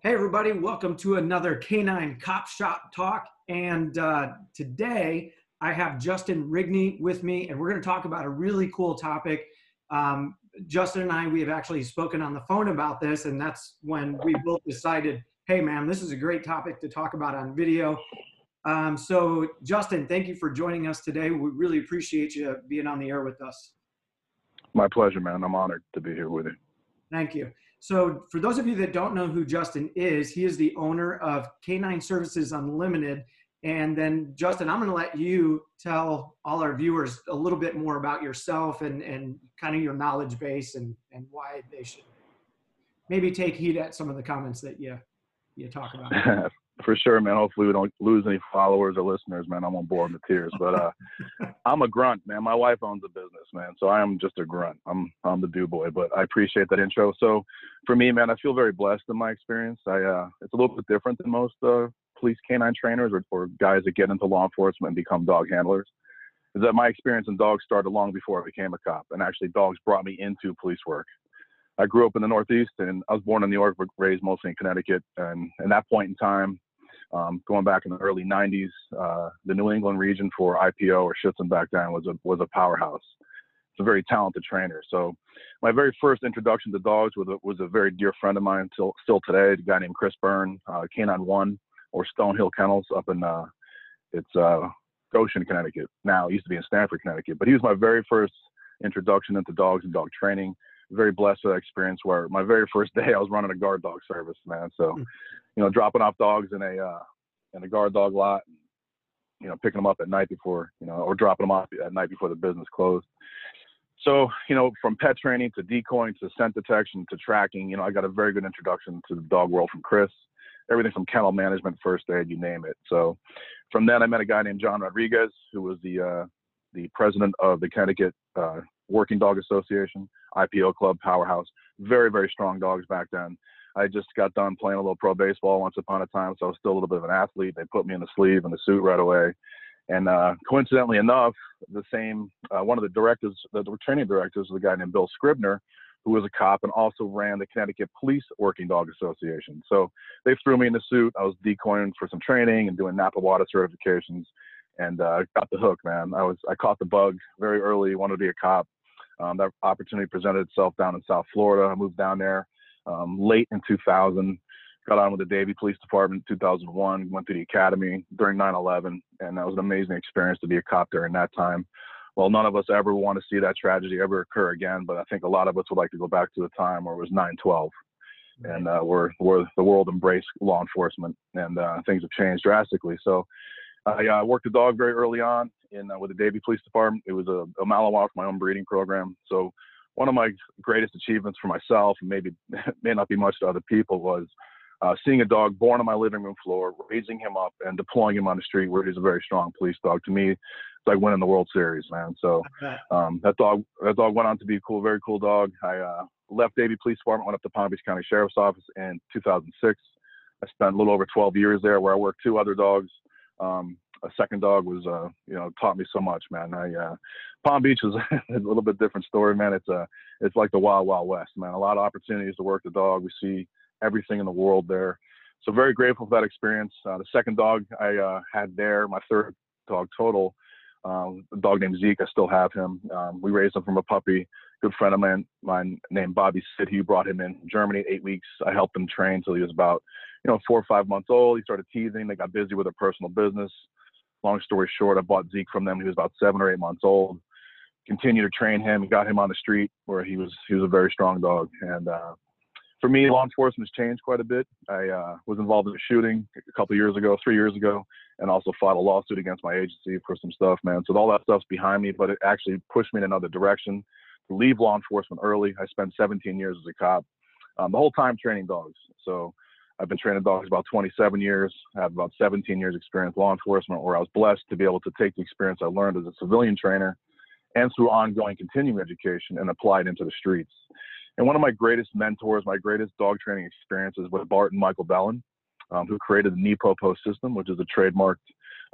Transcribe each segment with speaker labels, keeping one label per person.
Speaker 1: Hey, everybody, welcome to another Canine Cop Shop Talk. And uh, today I have Justin Rigney with me, and we're going to talk about a really cool topic. Um, Justin and I, we have actually spoken on the phone about this, and that's when we both decided, hey, man, this is a great topic to talk about on video. Um, so, Justin, thank you for joining us today. We really appreciate you being on the air with us.
Speaker 2: My pleasure, man. I'm honored to be here with you.
Speaker 1: Thank you. So, for those of you that don't know who Justin is, he is the owner of Canine Services Unlimited. And then, Justin, I'm going to let you tell all our viewers a little bit more about yourself and, and kind of your knowledge base and, and why they should maybe take heed at some of the comments that you, you talk about.
Speaker 2: for sure, man. Hopefully we don't lose any followers or listeners, man. I'm on board with the tears, but uh, I'm a grunt, man. My wife owns a business, man, so I am just a grunt. I'm I'm the do boy, but I appreciate that intro. So for me, man, I feel very blessed in my experience. I uh, it's a little bit different than most uh, police canine trainers or, or guys that get into law enforcement and become dog handlers. Is that my experience in dogs started long before I became a cop, and actually dogs brought me into police work. I grew up in the Northeast, and I was born in New York, but raised mostly in Connecticut. And at that point in time, um, going back in the early 90s, uh, the New England region for IPO or Schutzhund back then was a, was a powerhouse. It's a very talented trainer. So my very first introduction to dogs was a, was a very dear friend of mine still, still today, a guy named Chris Byrne, uh, Canine One or Stonehill Kennels up in, uh, it's uh, Goshen, Connecticut. Now it used to be in Stamford, Connecticut, but he was my very first introduction into dogs and dog training very blessed with that experience where my very first day I was running a guard dog service, man. So, hmm. you know, dropping off dogs in a uh, in a guard dog lot, you know, picking them up at night before, you know, or dropping them off at night before the business closed. So, you know, from pet training to decoying to scent detection to tracking, you know, I got a very good introduction to the dog world from Chris. Everything from kennel management, first aid, you name it. So, from then I met a guy named John Rodriguez, who was the uh, the president of the Connecticut uh, Working Dog Association, IPO Club, Powerhouse. Very, very strong dogs back then. I just got done playing a little pro baseball once upon a time, so I was still a little bit of an athlete. They put me in the sleeve and the suit right away. And uh, coincidentally enough, the same uh, one of the directors, the, training directors, was a guy named Bill Scribner, who was a cop and also ran the Connecticut Police Working Dog Association. So they threw me in the suit. I was decoying for some training and doing NAPWDA certifications, and uh, got the hook, man. I was I caught the bug very early. Wanted to be a cop. Um, that opportunity presented itself down in South Florida. I moved down there um, late in 2000. Got on with the Davie Police Department in 2001. Went through the academy during 9/11, and that was an amazing experience to be a cop during that time. Well, none of us ever want to see that tragedy ever occur again, but I think a lot of us would like to go back to the time where it was 9/12, and uh, where where the world embraced law enforcement, and uh, things have changed drastically. So I uh, worked a dog very early on in uh, with the Davie Police Department. It was a, a Malinois, my own breeding program. So one of my greatest achievements for myself, and maybe may not be much to other people, was uh, seeing a dog born on my living room floor, raising him up, and deploying him on the street where he's a very strong police dog. To me, it's like winning the World Series, man. So um, that dog, that dog went on to be a cool, very cool dog. I uh, left Davie Police Department, went up to Palm Beach County Sheriff's Office in 2006. I spent a little over 12 years there, where I worked two other dogs um, a second dog was, uh, you know, taught me so much, man. I, uh, Palm Beach is a little bit different story, man. It's uh, it's like the wild, wild west, man. A lot of opportunities to work the dog. We see everything in the world there. So very grateful for that experience. Uh, the second dog I uh, had there, my third dog total, um, a dog named Zeke. I still have him. Um, we raised him from a puppy. Good friend of mine, mine named Bobby Sid. He brought him in Germany eight weeks. I helped him train till he was about, you know, four or five months old. He started teasing. They got busy with their personal business long story short, I bought Zeke from them. He was about seven or eight months old. Continued to train him, got him on the street where he was he was a very strong dog. And uh, for me, law enforcement has changed quite a bit. I uh, was involved in a shooting a couple years ago, three years ago, and also fought a lawsuit against my agency for some stuff, man. So all that stuff's behind me, but it actually pushed me in another direction to leave law enforcement early. I spent 17 years as a cop, um, the whole time training dogs. So I've been training dogs about 27 years. I have about 17 years experience law enforcement, where I was blessed to be able to take the experience I learned as a civilian trainer and through ongoing continuing education and apply it into the streets. And one of my greatest mentors, my greatest dog training experiences was Bart and Michael Bellon, um, who created the NePoPo system, which is a trademarked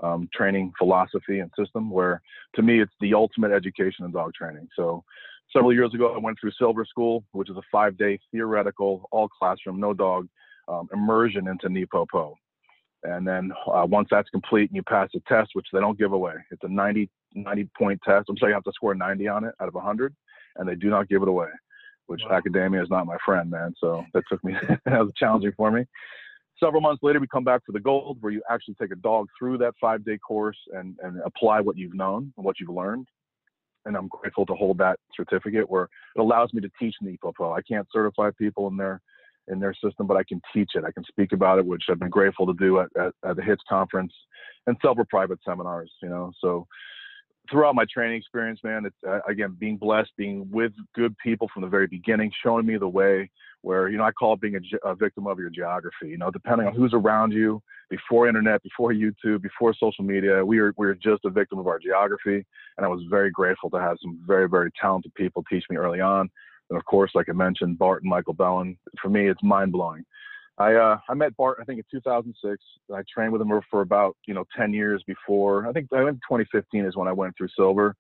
Speaker 2: um, training philosophy and system where to me it's the ultimate education in dog training. So several years ago, I went through Silver School, which is a five day theoretical, all classroom, no dog um, immersion into NePoPo. And then uh, once that's complete and you pass the test, which they don't give away, it's a 90, 90 point test. I'm sorry, you have to score 90 on it out of 100, and they do not give it away, which wow. academia is not my friend, man. So that took me, that was challenging for me. Several months later, we come back for the gold, where you actually take a dog through that five day course and, and apply what you've known and what you've learned. And I'm grateful to hold that certificate where it allows me to teach NePoPo. I can't certify people in their in their system, but I can teach it. I can speak about it, which I've been grateful to do at, at, at the HITS conference and several private seminars. You know, so throughout my training experience, man, it's uh, again being blessed, being with good people from the very beginning, showing me the way. Where you know I call it being a, a, victim of your geography. You know, depending on who's around you, before internet, before YouTube, before social media, we were we were just a victim of our geography. And I was very grateful to have some very very talented people teach me early on. And of course, like I mentioned, Bart and Michael Bellon. For me, it's mind blowing. I uh, I met Bart I think in 2006. I trained with him for about you know 10 years before. I think I think 2015 is when I went through silver,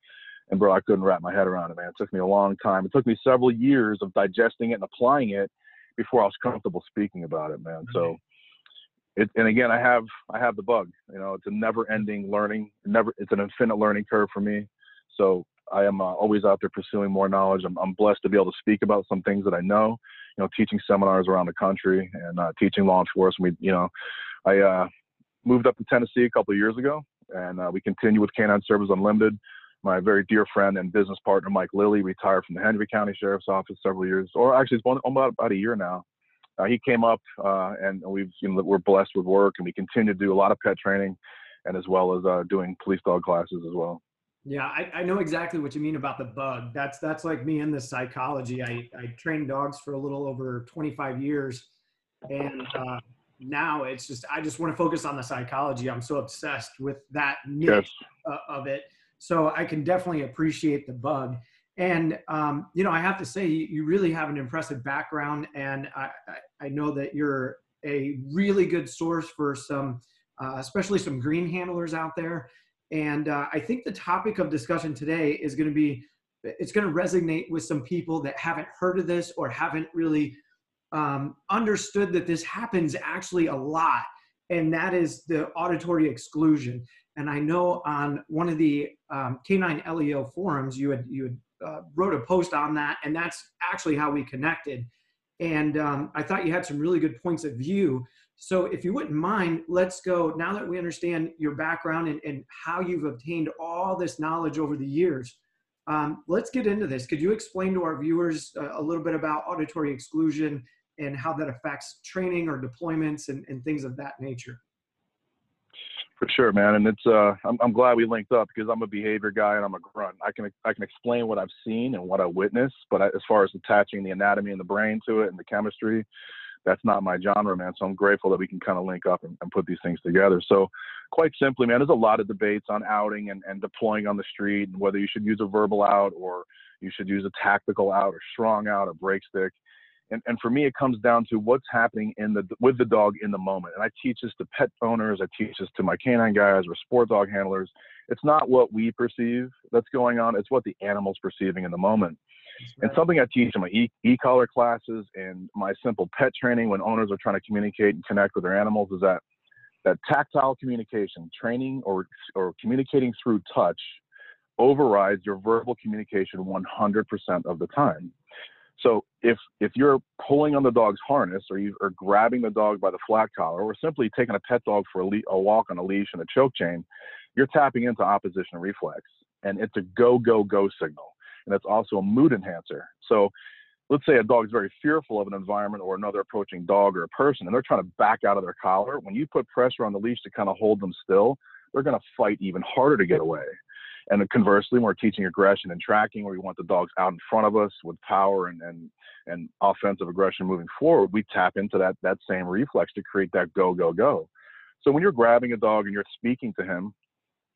Speaker 2: and bro, I couldn't wrap my head around it, man. It took me a long time. It took me several years of digesting it and applying it before I was comfortable speaking about it, man. So, it and again, I have I have the bug. You know, it's a never-ending learning. Never, it's an infinite learning curve for me. So I am uh, always out there pursuing more knowledge. I'm, I'm blessed to be able to speak about some things that I know you know, teaching seminars around the country and uh, teaching law enforcement. We, you know, I uh, moved up to Tennessee a couple of years ago, and uh, we continue with Canine Service Unlimited. My very dear friend and business partner, Mike Lilly, retired from the Henry County Sheriff's Office several years, or actually, it's about, about a year now. Uh, he came up, uh, and we've you know, we're blessed with work, and we continue to do a lot of pet training, and as well as doing police dog classes as well.
Speaker 1: Yeah, I, I know exactly what you mean about the bug. That's that's like me in the psychology. I, I trained dogs for a little over 25 years, and uh, now it's just I just want to focus on the psychology. I'm so obsessed with that niche yes. uh, of it. So I can definitely appreciate the bug. And um, you know, I have to say, you really have an impressive background, and I, I, I know that you're a really good source for some, uh, especially some green handlers out there and uh, I think the topic of discussion today is going to be, it's going to resonate with some people that haven't heard of this or haven't really um, understood that this happens actually a lot. And that is the auditory exclusion. And I know on one of the um, Canine LEO forums, you had, you had uh, wrote a post on that, and that's actually how we connected. And um, I thought you had some really good points of view. So, if you wouldn't mind, let's go now that we understand your background and, and how you've obtained all this knowledge over the years. Um, let's get into this. Could you explain to our viewers a, a little bit about auditory exclusion and how that affects training or deployments and, and things of that nature?
Speaker 2: For sure, man, and it's uh, I'm, I'm glad we linked up because I'm a behavior guy and I'm a grunt. I can I can explain what I've seen and what I witnessed, but I, as far as attaching the anatomy and the brain to it and the chemistry, that's not my genre, man. So I'm grateful that we can kind of link up and, and, put these things together. So, quite simply, man, there's a lot of debates on outing and, and deploying on the street and whether you should use a verbal out or you should use a tactical out or strong out or break stick. And, and for me, it comes down to what's happening in the with the dog in the moment. And I teach this to pet owners. I teach this to my canine guys or sport dog handlers. It's not what we perceive that's going on. It's what the animal's perceiving in the moment. And something I teach in my e- e-collar classes and my simple pet training when owners are trying to communicate and connect with their animals is that that tactile communication, training or or communicating through touch overrides your verbal communication 100% of the time. So if if you're pulling on the dog's harness or you are grabbing the dog by the flat collar or simply taking a pet dog for a, le- a walk on a leash and a choke chain, you're tapping into opposition reflex and it's a go go go signal and it's also a mood enhancer. So let's say a dog is very fearful of an environment or another approaching dog or a person, and they're trying to back out of their collar. When you put pressure on the leash to kind of hold them still, they're going to fight even harder to get away. And conversely, when we're teaching aggression and tracking, where we want the dogs out in front of us with power and and, and offensive aggression moving forward, we tap into that that same reflex to create that go go go. So when you're grabbing a dog and you're speaking to him,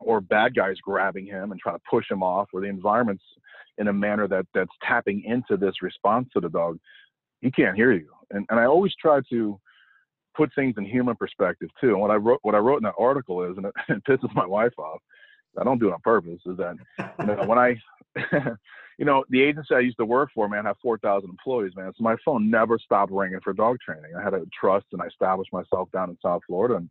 Speaker 2: or bad guys grabbing him and trying to push him off, or the environment's in a manner that that's tapping into this response to the dog, he can't hear you. And and I always try to put things in human perspective too. And what I wrote what I wrote in that article is, and it, it pisses my wife off. I don't do it on purpose. Is that you know when I, you know, the agency I used to work for, man, had 4,000 employees, man. So my phone never stopped ringing for dog training. I had a trust and I established myself down in South Florida. And,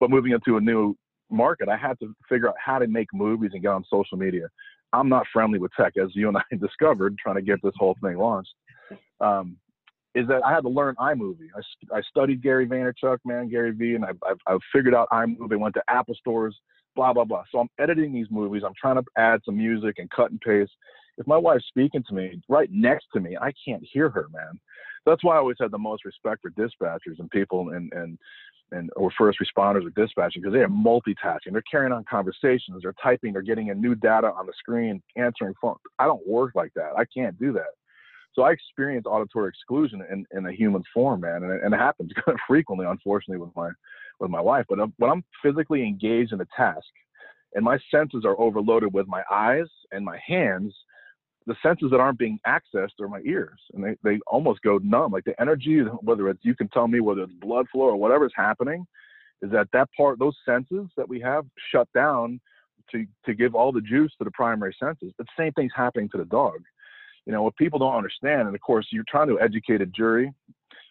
Speaker 2: but moving into a new market, I had to figure out how to make movies and get on social media. I'm not friendly with tech, as you and I discovered trying to get this whole thing launched. Um, is that I had to learn iMovie. I, I studied Gary Vaynerchuk, man, Gary V, and I, I've, I've figured out iMovie. Went to Apple stores, blah blah blah. So I'm editing these movies. I'm trying to add some music and cut and paste. If my wife's speaking to me right next to me, I can't hear her, man. That's why I always had the most respect for dispatchers and people and and and or first responders or dispatching because they are multitasking. They're carrying on conversations. They're typing. They're getting in new data on the screen, answering phone. I don't work like that. I can't do that. So I experience auditory exclusion in, in a human form, man, and it, and it happens frequently, unfortunately, with my with my wife. But um, when I'm physically engaged in a task, and my senses are overloaded with my eyes and my hands, the senses that aren't being accessed are my ears, and they they almost go numb. Like the energy, whether it's you can tell me whether it's blood flow or whatever's happening, is that that part those senses that we have shut down to to give all the juice to the primary senses. but The same thing's happening to the dog you know what people don't understand and of course you're trying to educate a jury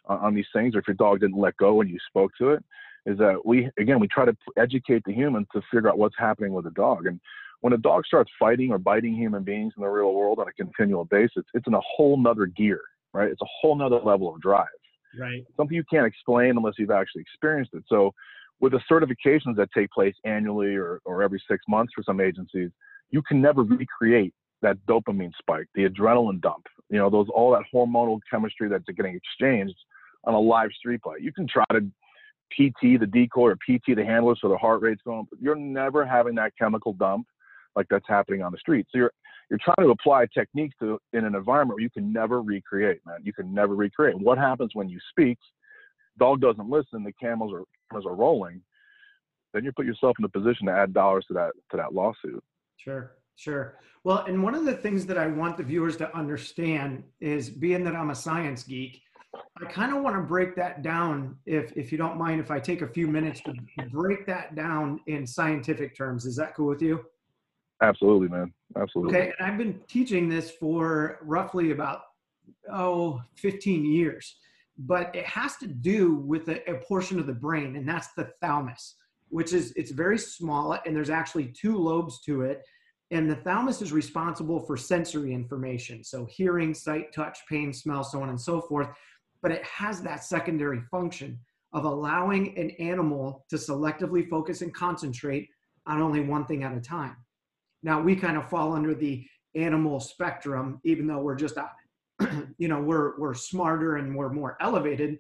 Speaker 2: on, on these things or if your dog didn't let go when you spoke to it is that we again we try to educate the human to figure out what's happening with the dog and when a dog starts fighting or biting human beings in the real world on a continual basis it's in a whole nother gear right? It's a whole nother level of drive.
Speaker 1: Right.
Speaker 2: Something you can't explain unless you've actually experienced it. So with the certifications that take place annually or, or every six months for some agencies you can never recreate that dopamine spike, the adrenaline dump, you know, those all that hormonal chemistry that's getting exchanged on a live street play. You can try to PT the decoy or PT the handler so the heart rate's going, but you're never having that chemical dump like that's happening on the street. So you're you're trying to apply techniques to in an environment where you can never recreate, man. You can never recreate. What happens when you speak? Dog doesn't listen. The camels are cameras are rolling. Then you put yourself in a position to add dollars to that to that lawsuit.
Speaker 1: Sure. Sure. Well, and one of the things that I want the viewers to understand is being that I'm a science geek, I kind of want to break that down if if you don't mind if I take a few minutes to break that down in scientific terms. Is that cool with you?
Speaker 2: Absolutely, man. Absolutely.
Speaker 1: Okay, and I've been teaching this for roughly about oh 15 years. But it has to do with a, a portion of the brain and that's the thalamus, which is it's very small and there's actually two lobes to it and the thalamus is responsible for sensory information. So hearing, sight, touch, pain, smell, so on and so forth. But it has that secondary function of allowing an animal to selectively focus and concentrate on only one thing at a time. Now we kind of fall under the animal spectrum, even though we're just, you know, we're, we're smarter and we're more elevated,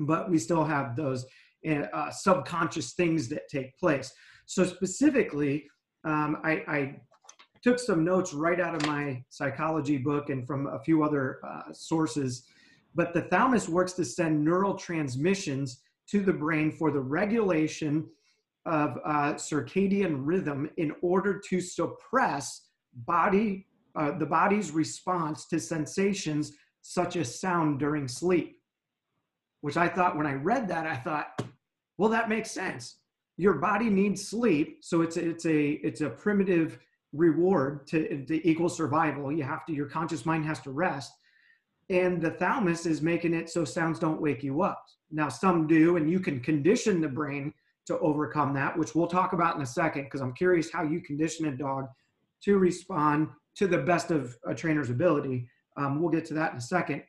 Speaker 1: but we still have those uh, subconscious things that take place. So specifically, um, I, I, took some notes right out of my psychology book and from a few other uh, sources. But the thalamus works to send neural transmissions to the brain for the regulation of uh, circadian rhythm in order to suppress body uh, the body's response to sensations such as sound during sleep which i thought when i read that i thought well that makes sense your body needs sleep so it's a, it's a it's a primitive reward to, to equal survival. You have to, your conscious mind has to rest. And the thalamus is making it so sounds don't wake you up. Now, some do, and you can condition the brain to overcome that, which we'll talk about in a second, because I'm curious how you condition a dog to respond to the best of a trainer's ability. Um, we'll get to that in a second.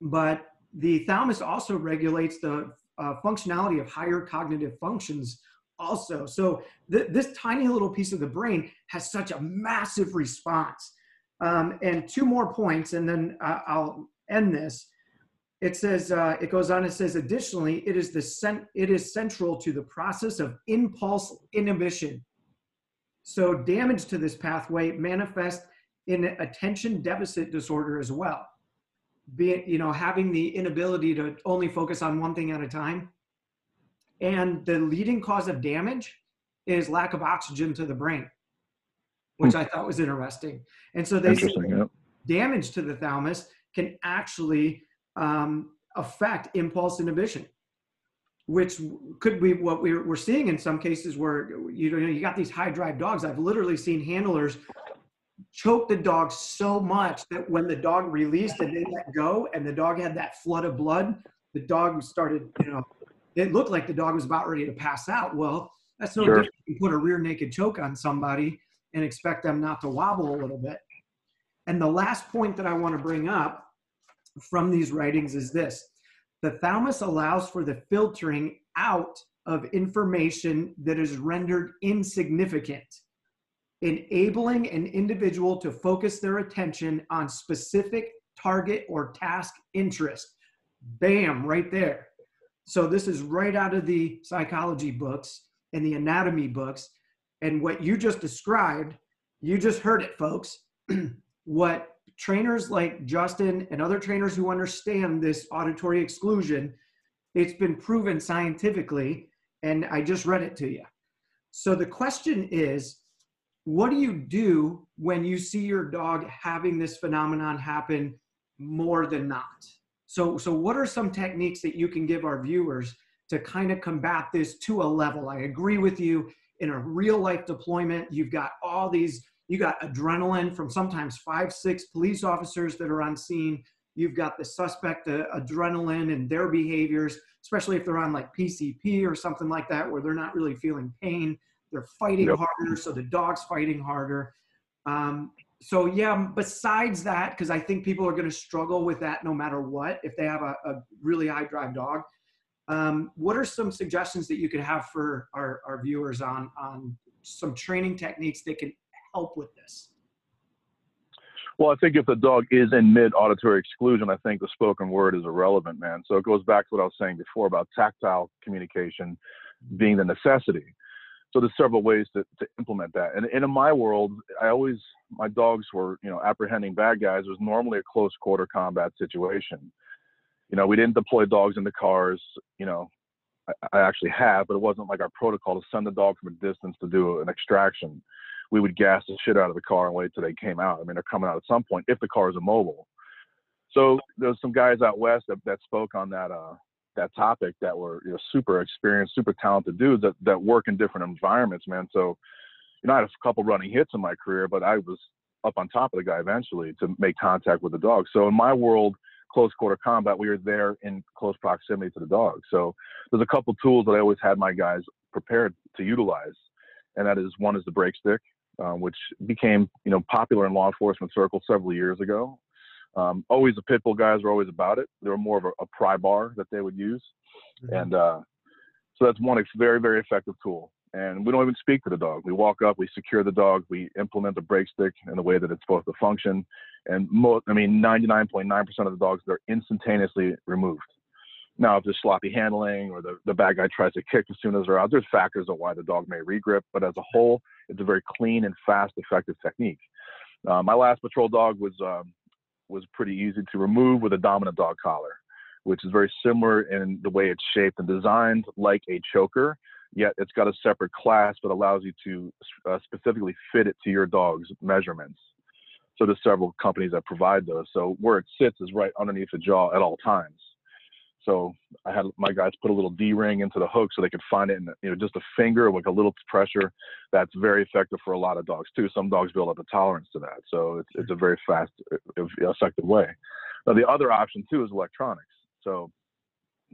Speaker 1: But the thalamus also regulates the uh, functionality of higher cognitive functions also. So th- this tiny little piece of the brain has such a massive response. Um, and two more points, and then uh, I'll end this. It says uh, it goes on. It says additionally, it is the cent- it is central to the process of impulse inhibition. So damage to this pathway manifests in attention deficit disorder as well. Be it, you know, having the inability to only focus on one thing at a time and the leading cause of damage is lack of oxygen to the brain, which. I thought was interesting. And so they say yeah. damage to the thalamus can actually um, affect impulse inhibition, which could be what we're, we're seeing in some cases where you know you got these high drive dogs. I've literally seen handlers choke the dog so much that when the dog released and they let go and the dog had that flood of blood, the dog started, you know, it looked like the dog was about ready to pass out. Well, that's no sure. different. You put a rear naked choke on somebody and expect them not to wobble a little bit. And the last point that I want to bring up from these writings is this the thalamus allows for the filtering out of information that is rendered insignificant, enabling an individual to focus their attention on specific target or task interest. Bam, right there. So, this is right out of the psychology books and the anatomy books. And what you just described, you just heard it, folks. what trainers like Justin and other trainers who understand this auditory exclusion, it's been proven scientifically, and I just read it to you. So the question is, what do you do when you see your dog having this phenomenon happen more than not? So, so what are some techniques that you can give our viewers to kind of combat this to a level? I agree with you. In a real life deployment, you've got all these you got adrenaline from sometimes five, six police officers that are on scene. You've got the suspect uh, adrenaline and their behaviors, especially if they're on like PCP or something like that, where they're not really feeling pain. They're fighting yep. harder, so the dog's fighting harder. Um, so yeah, besides that, because I think people are going to struggle with that no matter what if they have a, a really high drive dog. Um, what are some suggestions that you could have for our, our viewers on on some training techniques that can help with this?
Speaker 2: Well, I think if the dog is in mid auditory exclusion, I think the spoken word is irrelevant, man. So it goes back to what I was saying before about tactile communication being the necessity. So there's several ways to, to implement that. And, and in my world, I always, my dogs were, you know, apprehending bad guys. It was normally a close quarter combat situation. You know, we didn't deploy dogs in the cars, you know, I, I actually have, but it wasn't like our protocol to send the dog from a distance to do an extraction we would gas the shit out of the car and wait till they came out. I mean, they're coming out at some point if the car is immobile. So there's some guys out west that, that spoke on that uh, that topic that were you know, super experienced, super talented dudes that, that work in different environments, man. So, you know, I had a couple running hits in my career, but I was up on top of the guy eventually to make contact with the dog. So in my world, close quarter combat, we were there in close proximity to the dog. So there's a couple tools that I always had my guys prepared to utilize, and that is one is the break stick, um, which became you know popular in law enforcement circles several years ago. Um, always the pit bull guys were always about it. They were more of a, a pry bar that they would use, mm-hmm. and uh, so that's one very very effective tool. And we don't even speak to the dog. We walk up, we secure the dog, we implement the break stick in the way that it's supposed to function, and most, I mean, 99.9% of the dogs they're instantaneously removed. Now, if there's sloppy handling or the, the bad guy tries to kick as soon as they're out, there's factors of why the dog may regrip. But as a whole, it's a very clean and fast, effective technique. Uh, my last patrol dog was um, was pretty easy to remove with a dominant dog collar, which is very similar in the way it's shaped and designed like a choker. Yet it's got a separate clasp that allows you to uh, specifically fit it to your dog's measurements. So there's several companies that provide those. So where it sits is right underneath the jaw at all times. So I had my guys put a little D ring into the hook so they could find it in you know just a finger with a little pressure. That's very effective for a lot of dogs too. Some dogs build up a tolerance to that, so it's it's a very fast, effective way. Now the other option too is electronics. So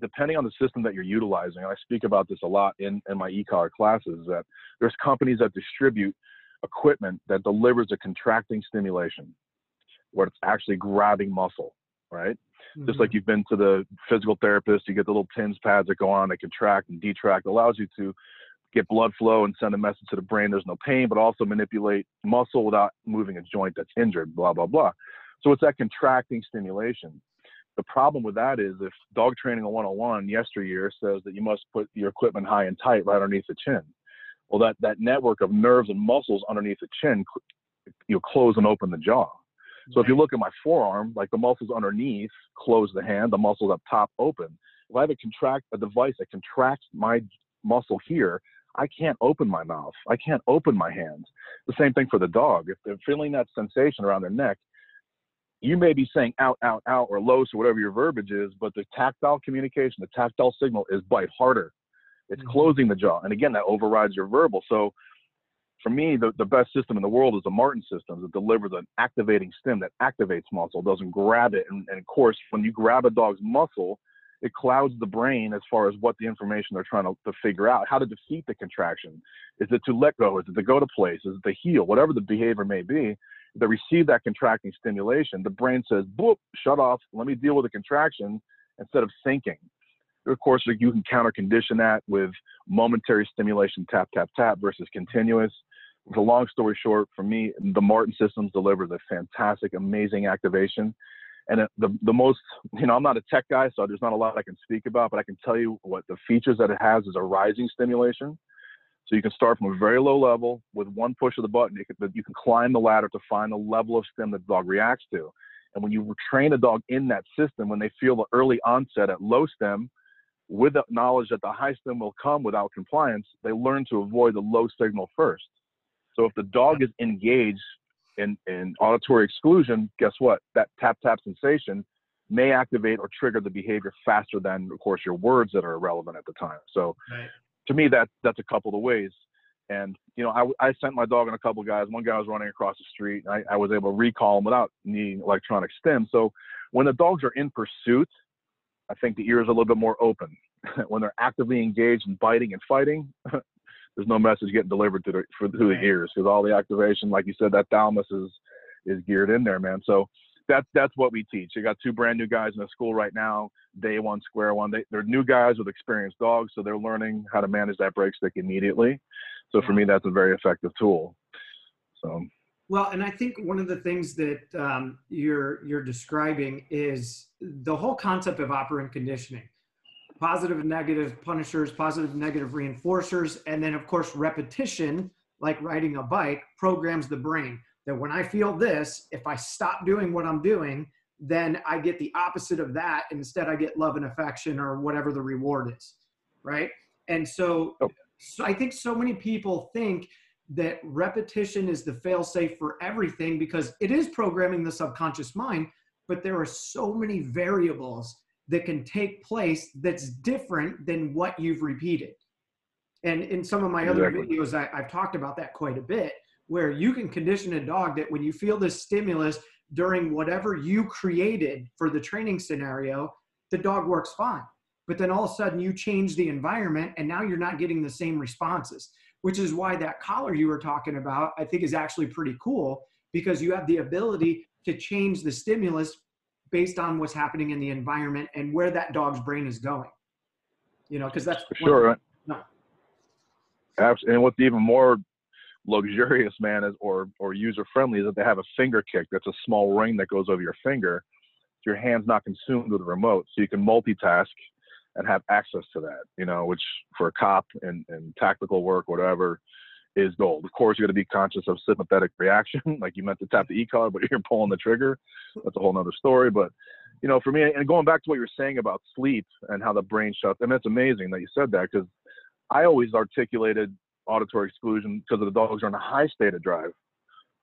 Speaker 2: depending on the system that you're utilizing, I speak about this a lot in in my e-collar classes. That there's companies that distribute equipment that delivers a contracting stimulation, where it's actually grabbing muscle, right? Mm-hmm. Just like mm-hmm. you've been to the physical therapist, you get the little TENS pads that go on, they contract and detract, allows you to get blood flow and send a message to the brain there's no pain, but also manipulate muscle without moving a joint that's injured, blah, blah, blah. So it's that contracting stimulation. The problem with that is if dog training 101 yesteryear says that you must put your equipment high and tight right underneath the chin. Well, that, that network of nerves and muscles underneath the chin, you know, close and open the jaw. So if you look at my forearm, like the muscles underneath close the hand, the muscles up top open. If I have a contract a device that contracts my muscle here, I can't open my mouth. I can't open my hands. The same thing for the dog. If they're feeling that sensation around their neck, you may be saying out, out, out, or los, or whatever your verbiage is, but the tactile communication, the tactile signal is bite harder. It's mm-hmm. closing the jaw. And again, that overrides your verbal. So for me, the, the best system in the world is the Martin system that delivers an activating stim that activates muscle, doesn't grab it. And, and of course, when you grab a dog's muscle, it clouds the brain as far as what the information they're trying to, to figure out, how to defeat the contraction. Is it to let go? Is it to go to place? Is it to heel? Whatever the behavior may be, they receive that contracting stimulation. The brain says, boop, shut off. Let me deal with the contraction instead of thinking. Of course, you can counter condition that with momentary stimulation, tap, tap, tap versus continuous. For long story short, for me, the Martin systems delivers a fantastic, amazing activation and uh, the, the most, you know, I'm not a tech guy, so there's not a lot I can speak about, but I can tell you what the features that it has is a rising stimulation. So you can start from a very low level with one push of the button. You can, you can climb the ladder to find the level of stim that the dog reacts to. And when you train a dog in that system, when they feel the early onset at low stim, with the knowledge that the high stim will come without compliance, they learn to avoid the low signal first. So if the dog is engaged in, in auditory exclusion, guess what? That tap tap sensation may activate or trigger the behavior faster than, of course, your words that are irrelevant at the time. So, right. to me, that that's a couple of ways. And you know, I, I sent my dog and a couple of guys. One guy was running across the street. I, I was able to recall him without needing electronic stim. So, when the dogs are in pursuit, I think the ears are a little bit more open. when they're actively engaged in biting and fighting, there's no message getting delivered to the for, through the ears because all the activation, like you said, that thalamus is is geared in there, man. So that's that's what we teach. You got two brand new guys in the school right now, day one, square one. They, they're new guys with experienced dogs, so they're learning how to manage that break stick immediately. So for me, that's a very effective tool. So.
Speaker 1: Well, and I think one of the things that um, you're you're describing is the whole concept of operant conditioning positive and negative punishers, positive and negative reinforcers, and then of course repetition, like riding a bike, programs the brain that when I feel this, if I stop doing what I'm doing, then I get the opposite of that. Instead, I get love and affection or whatever the reward is, right? And so, oh. so I think so many people think that repetition is the fail safe for everything because it is programming the subconscious mind, but there are so many variables that can take place that's different than what you've repeated. And in some of my exactly. other videos, I, I've talked about that quite a bit, where you can condition a dog that when you feel this stimulus during whatever you created for the training scenario, the dog works fine. But then all of a sudden you change the environment and now you're not getting the same responses, which is why that collar you were talking about, I think is actually pretty cool because you have the ability to change the stimulus based on what's happening in the environment and where that dog's brain is going. You know, because that's
Speaker 2: sure. No. Absolutely. And what's even more luxurious, man, is or or user friendly is that they have a finger kick. That's a small ring that goes over your finger. Your hand's not consumed with the remote, so you can multitask and have access to that. You know, which for a cop and and tactical work, whatever, is gold. Of course, you got to be conscious of sympathetic reaction, like you meant to tap the e collar, but you're pulling the trigger. That's a whole nother story. But you know, for me, and going back to what you're saying about sleep and how the brain shuts, I mean, it's amazing that you said that because I always articulated auditory exclusion because the dogs are in a high state of drive.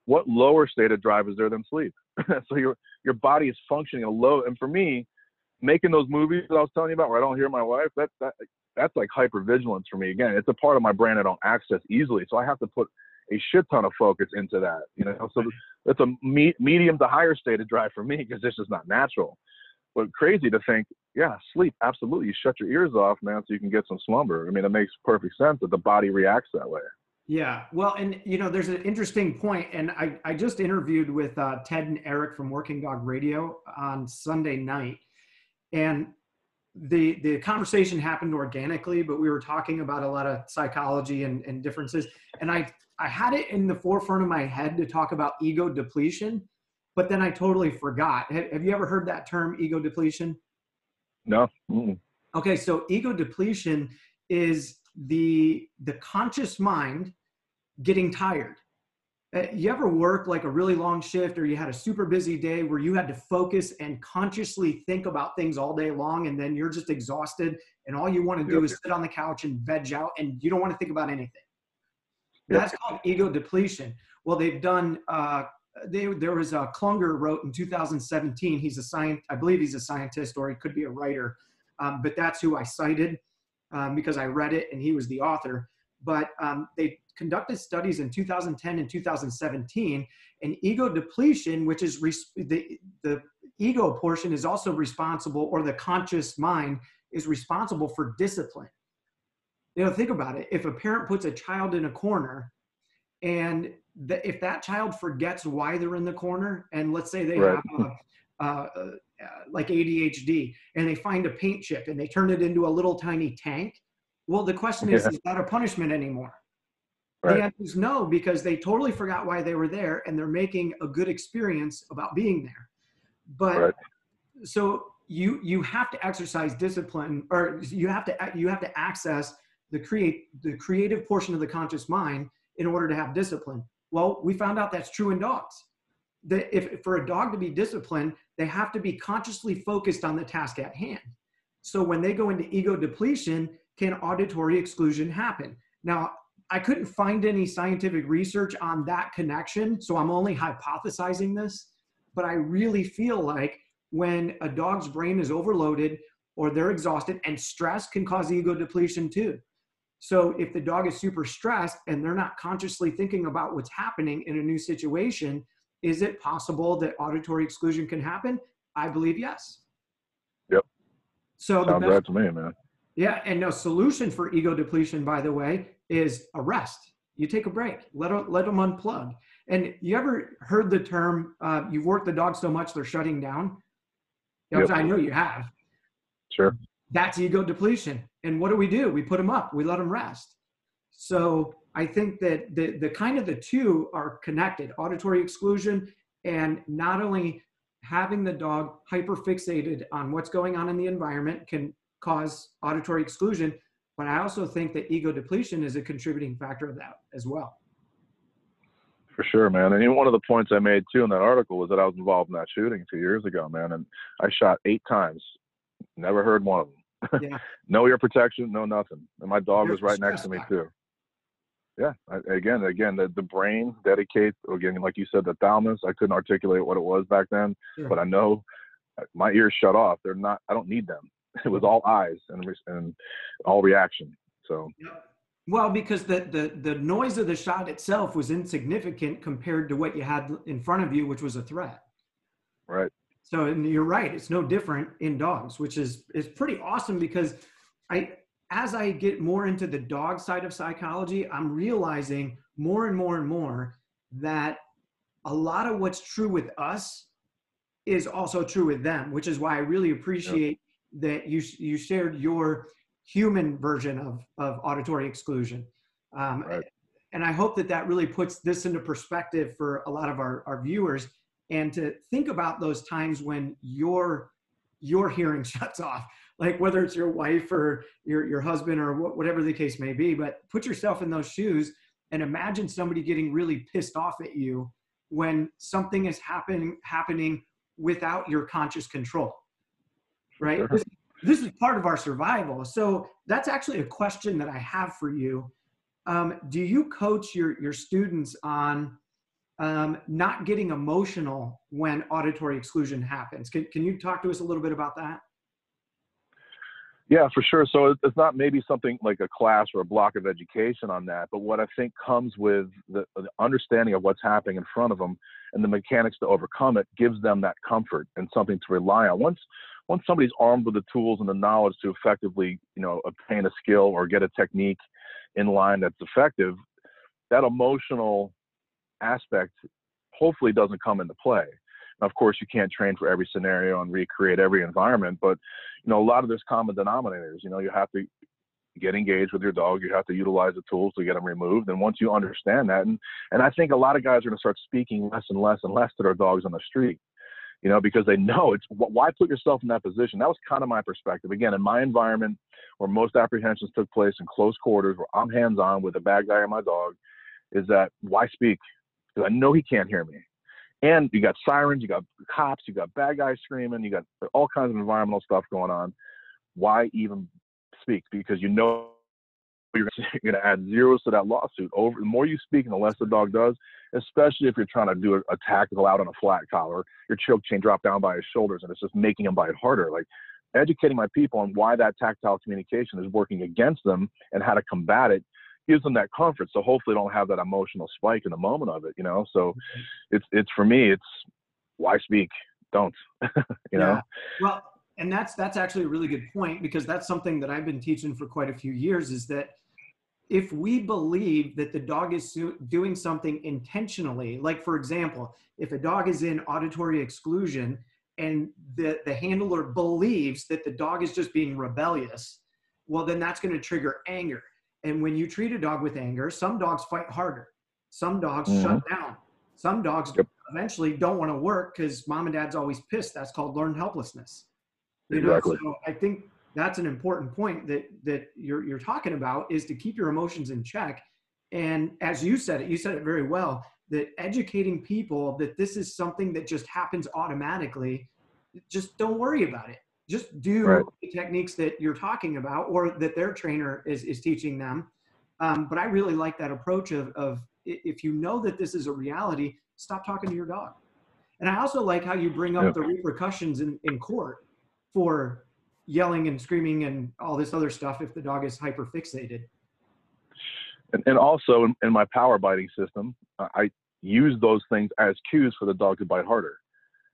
Speaker 2: What lower state of drive is there than sleep? so your your body is functioning a low. And for me, making those movies that I was telling you about, where I don't hear my wife, that that that's like hypervigilance for me. Again, it's a part of my brain I don't access easily, so I have to put a shit ton of focus into that. You know, so it's a me- medium to higher state of drive for me because this is not natural. But crazy to think, yeah, sleep absolutely. You shut your ears off, man, so you can get some slumber. I mean, it makes perfect sense that the body reacts that way.
Speaker 1: Yeah, well, and you know, there's an interesting point, and I I just interviewed with uh, Ted and Eric from Working Dog Radio on Sunday night, and the the conversation happened organically, but we were talking about a lot of psychology and, and differences. And I I had it in the forefront of my head to talk about ego depletion, but then I totally forgot. Have, have you ever heard that term, ego depletion?
Speaker 2: No. Mm-mm.
Speaker 1: Okay, so ego depletion is the the conscious mind getting tired you ever work like a really long shift or you had a super busy day where you had to focus and consciously think about things all day long and then you're just exhausted and all you want to do yep. is sit on the couch and veg out and you don't want to think about anything yep. that's called ego depletion well they've done uh, they, there was a Klunger wrote in 2017 he's a science i believe he's a scientist or he could be a writer um, but that's who i cited um, because i read it and he was the author but um, they conducted studies in 2010 and 2017, and ego depletion, which is res- the, the ego portion, is also responsible, or the conscious mind is responsible for discipline. You know, think about it. If a parent puts a child in a corner, and the, if that child forgets why they're in the corner, and let's say they right. have a, uh, uh, like ADHD, and they find a paint chip and they turn it into a little tiny tank, well, the question is, yeah. is that a punishment anymore? Right. The answer is no, because they totally forgot why they were there and they're making a good experience about being there. But right. so you you have to exercise discipline or you have to you have to access the create the creative portion of the conscious mind in order to have discipline. Well, we found out that's true in dogs. That if for a dog to be disciplined, they have to be consciously focused on the task at hand. So when they go into ego depletion, can auditory exclusion happen? Now, I couldn't find any scientific research on that connection, so I'm only hypothesizing this, but I really feel like when a dog's brain is overloaded or they're exhausted, and stress can cause ego depletion too. So if the dog is super stressed and they're not consciously thinking about what's happening in a new situation, is it possible that auditory exclusion can happen? I believe yes.
Speaker 2: Yep.
Speaker 1: So
Speaker 2: sounds best, right to me, man.
Speaker 1: Yeah, and no solution for ego depletion, by the way, is a rest. You take a break. Let them, let them unplug. And you ever heard the term? Uh, you've worked the dog so much they're shutting down. You know, yep. I know you have.
Speaker 2: Sure.
Speaker 1: That's ego depletion. And what do we do? We put them up. We let them rest. So I think that the the kind of the two are connected: auditory exclusion and not only having the dog hyper fixated on what's going on in the environment can cause auditory exclusion. But I also think that ego depletion is a contributing factor of that as well.
Speaker 2: For sure, man. And one of the points I made too in that article was that I was involved in that shooting two years ago, man. And I shot eight times, never heard one of them. Yeah. no ear protection, no nothing. And my dog was right next to me too. Yeah. I, again, again, the, the brain dedicates again, like you said, the thalamus. I couldn't articulate what it was back then, sure. but I know uh, my ears shut off. They're not. I don't need them. it was all eyes and and all reaction. So.
Speaker 1: Well, because the, the the noise of the shot itself was insignificant compared to what you had in front of you, which was a threat.
Speaker 2: Right.
Speaker 1: So and you're right; it's no different in dogs, which is is pretty awesome because I as I get more into the dog side of psychology, I'm realizing more and more and more that a lot of what's true with us is also true with them, which is why I really appreciate that you you shared your human version of of auditory exclusion. Um, right. And I hope that that really puts this into perspective for a lot of our, our viewers and to think about those times when your your hearing shuts off like whether it's your wife or your, your husband or whatever the case may be but put yourself in those shoes and imagine somebody getting really pissed off at you when something is happening happening without your conscious control right? Sure. This, this, is part of our survival. So that's actually a question that I have for you. Um, do you coach your, your students on um, not getting emotional when auditory exclusion happens? Can, can you talk to us a little bit about that?
Speaker 2: Yeah, for sure. So it's not maybe something like a class or a block of education on that, but what I think comes with the, the, understanding of what's happening in front of them and the mechanics to overcome it gives them that comfort and something to rely on. Once once somebody's armed with the tools and the knowledge to effectively, you know, obtain a skill or get a technique in line that's effective, that emotional aspect hopefully doesn't come into play. Now, of course, you can't train for every scenario and recreate every environment, but you know, a lot of there's common denominators. You know, you have to get engaged with your dog. You have to utilize the tools to get them removed. And once you understand that, and and I think a lot of guys are going to start speaking less and less and less to their dogs on the street you know, because they know it's why put yourself in that position. That was kind of my perspective. Again, in my environment where most apprehensions took place in close quarters, where I'm hands on with a bad guy and my dog, is that why speak? Because I know he can't hear me. And you got sirens, you got cops, you got bad guys screaming, you got all kinds of environmental stuff going on. Why even speak? Because you know you're going to add zeros to that lawsuit. Over the more you speak and the less the dog does, especially if you're trying to do a, a tactical out on a flat collar, your choke chain drop down by his shoulders and it's just making him bite harder. Like educating my people on why that tactile communication is working against them and how to combat it gives them that comfort. So hopefully they don't have that emotional spike in the moment of it, you know? So mm-hmm. it's, it's for me, it's why speak? Don't, you yeah. know?
Speaker 1: Well, and that's, that's actually a really good point because that's something that I've been teaching for quite a few years is that if we believe that the dog is doing something intentionally, like for example, if a dog is in auditory exclusion and the, the handler believes that the dog is just being rebellious, well, then that's going to trigger anger. And when you treat a dog with anger, some dogs fight harder. Some dogs mm-hmm. shut down. Some dogs yep. eventually don't want to work because mom and dad's always pissed. That's called learned helplessness. You exactly. know, so I think that's an important point that that you're you're talking about is to keep your emotions in check. And as you said it, you said it very well that educating people that this is something that just happens automatically. Just don't worry about it just do right. the techniques that you're talking about or that their trainer is, is teaching them. Um, but I really like that approach of, of if you know that this is a reality, stop talking to your dog. And I also like how you bring up the repercussions in, in court for yelling and screaming and all this other stuff if the dog is hyper fixated.
Speaker 2: And, and also in, in my power biting system, I use those things as cues for the dog to bite harder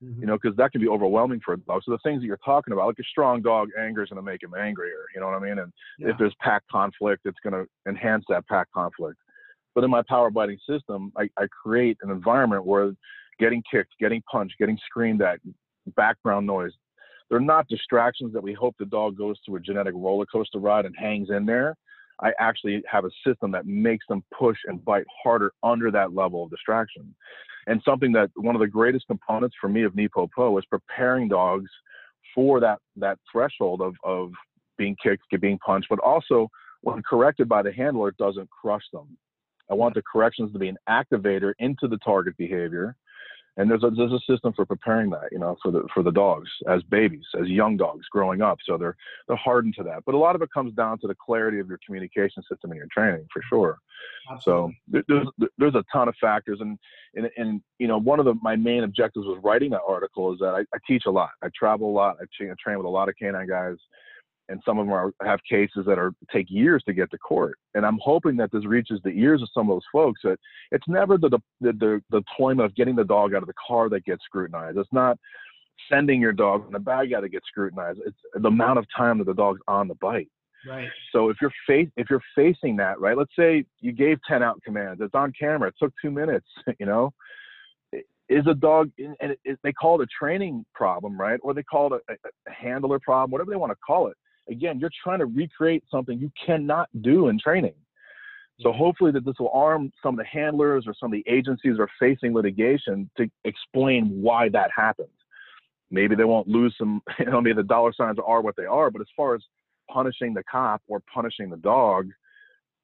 Speaker 2: mm-hmm. you know, because that can be overwhelming for a dog. So the things that you're talking about, like a strong dog, anger is going to make him angrier. You know what I mean? And yeah. if there's pack conflict, it's going to enhance that pack conflict. But in my power biting system, I, I create an environment where getting kicked, getting punched, getting screamed at, background noise, they're not distractions that we hope the dog goes through a genetic roller coaster ride and hangs in there. I actually have a system that makes them push and bite harder under that level of distraction and something that one of the greatest components for me of NePoPo is preparing dogs for that that threshold of of being kicked, being punched, but also when corrected by the handler, it doesn't crush them. I want the corrections to be an activator into the target behavior and there's a there's a system for preparing that you know for the for the dogs as babies as young dogs growing up. So they're they're hardened to that. But a lot of it comes down to the clarity of your communication system and your training for sure. Absolutely. so there's there's a ton of factors. And, and and you know one of the my main objectives with writing that article is that I, I teach a lot. I travel a lot. I train with a lot of canine guys and some of them are, have cases that are take years to get to court. And I'm hoping that this reaches the ears of some of those folks that it's never the, the the the deployment of getting the dog out of the car that gets scrutinized. It's not sending your dog in the bag out to get scrutinized. It's the amount of time that the dog's on the bite.
Speaker 1: Right.
Speaker 2: So if you're face if you're facing that, right? Let's say you gave 10 out commands. It's on camera. It took two minutes. You know, is a dog and it, it, they call it a training problem, right? Or they call it a, a handler problem, whatever they want to call it again, you're trying to recreate something you cannot do in training. So hopefully that this will arm some of the handlers or some of the agencies that are facing litigation to explain why that happened. Maybe they won't lose some, you know, maybe the dollar signs are what they are, but as far as punishing the cop or punishing the dog,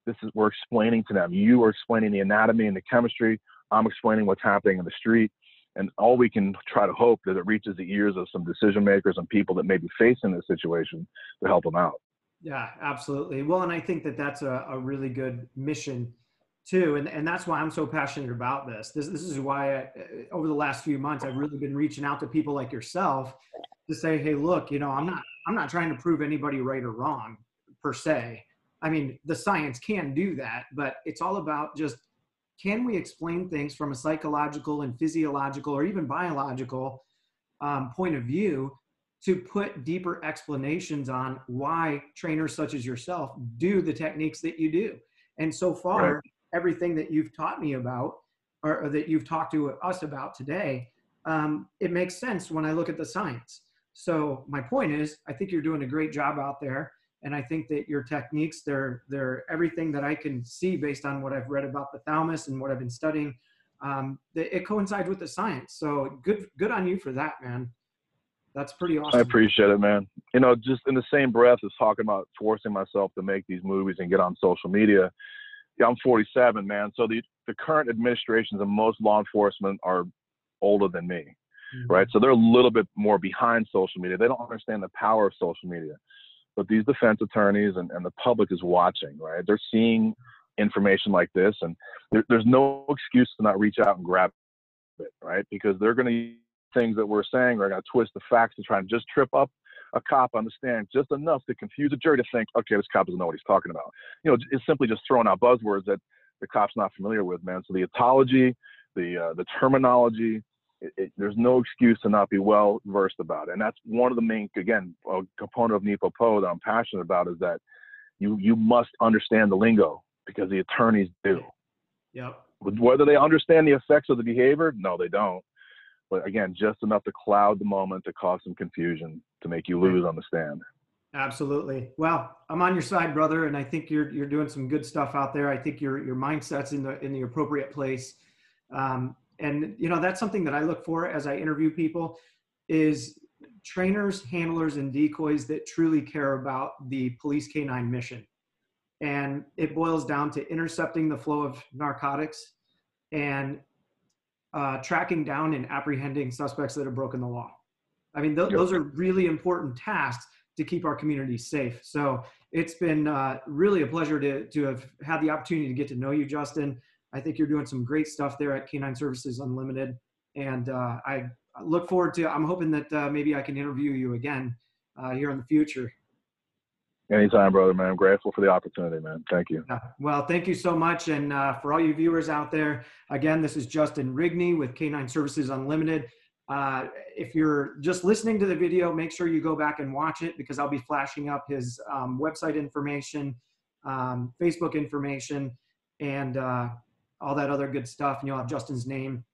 Speaker 2: this is we're explaining to them. You are explaining the anatomy and the chemistry. I'm explaining what's happening in the street. And all we can try to hope that it reaches the ears of some decision makers and people that may be facing this situation to help them out.
Speaker 1: Yeah, absolutely. Well, and I think that that's a, a really good mission too. And, and that's why I'm so passionate about this. This, this is why I, uh, over the last few months, I've really been reaching out to people like yourself to say, Hey, look, you know, I'm not, I'm not trying to prove anybody right or wrong per se. I mean, the science can do that, but it's all about just can we explain things from a psychological and physiological or even biological um, point of view to put deeper explanations on why trainers such as yourself do the techniques that you do? And so far right. everything that you've taught me about or, or, that you've talked to us about today um, it makes sense when i look at the science. So my point is i think you're doing a great job out there and I think that your techniques, they're they're everything that I can see based on what I've read about the thalamus and what I've been studying. Um, it coincides with the science. So good good on you for that, man. That's pretty awesome.
Speaker 2: I appreciate it, man. You know, just in the same breath as talking about forcing myself to make these movies and get on social media. Yeah, I'm 47, man. So the the current administrations and most law enforcement are older than me, mm-hmm. right? So they're a little bit more behind social media. They don't understand the power of social media but these defense attorneys and, and the public is watching, right? They're seeing information like this, and there, there's no excuse to not reach out and grab it, right? Because they're going to things that we're saying are going to twist the facts to try and just trip up a cop on the stand just enough to confuse a jury to think, okay, this cop doesn't know what he's talking about. You know, it's simply just throwing out buzzwords that the cop's not familiar with, man. So the etology, the uh, the terminology, it, it, there's no excuse to not be well versed about it. And that's one of the main, again, a component of NePoPo that I'm passionate about is that you you must understand the lingo because the attorneys do.
Speaker 1: Yep.
Speaker 2: Whether they understand the effects of the behavior, no, they don't. But again, just enough to cloud the moment to cause some confusion to make you lose on the stand.
Speaker 1: Absolutely. Well, I'm on your side, brother, and I think you're you're doing some good stuff out there. I think your your mindset's in the in the appropriate place. Um, and you know that's something that I look for as I interview people is trainers, handlers, and decoys that truly care about the police canine mission. And it boils down to intercepting the flow of narcotics and uh, tracking down and apprehending suspects that have broken the law. I mean, th- yep. those are really important tasks to keep our community safe. So it's been uh, really a pleasure to, to have had the opportunity to get to know you, Justin. I think you're doing some great stuff there at Canine Services Unlimited. And uh, I look forward to, I'm hoping that uh, maybe I can interview you again uh, here in the future.
Speaker 2: Anytime, brother, man. I'm grateful for the opportunity, man. Thank you.
Speaker 1: well, thank you so much. And uh, for all you viewers out there, again, this is Justin Rigney with Canine Services Unlimited. Uh, if you're just listening to the video, make sure you go back and watch it because I'll be flashing up his um, website information, um, Facebook information, and uh, all that other good stuff. And you'll have Justin's name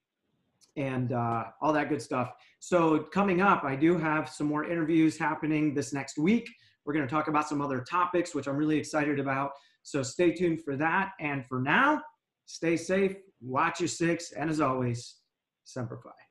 Speaker 1: and uh, all that good stuff. So, coming up, I do have some more interviews happening this next week. We're going to talk about some other topics, which I'm really excited about. So, stay tuned for that. And for now, stay safe, watch your six, and as always, Semper Fi.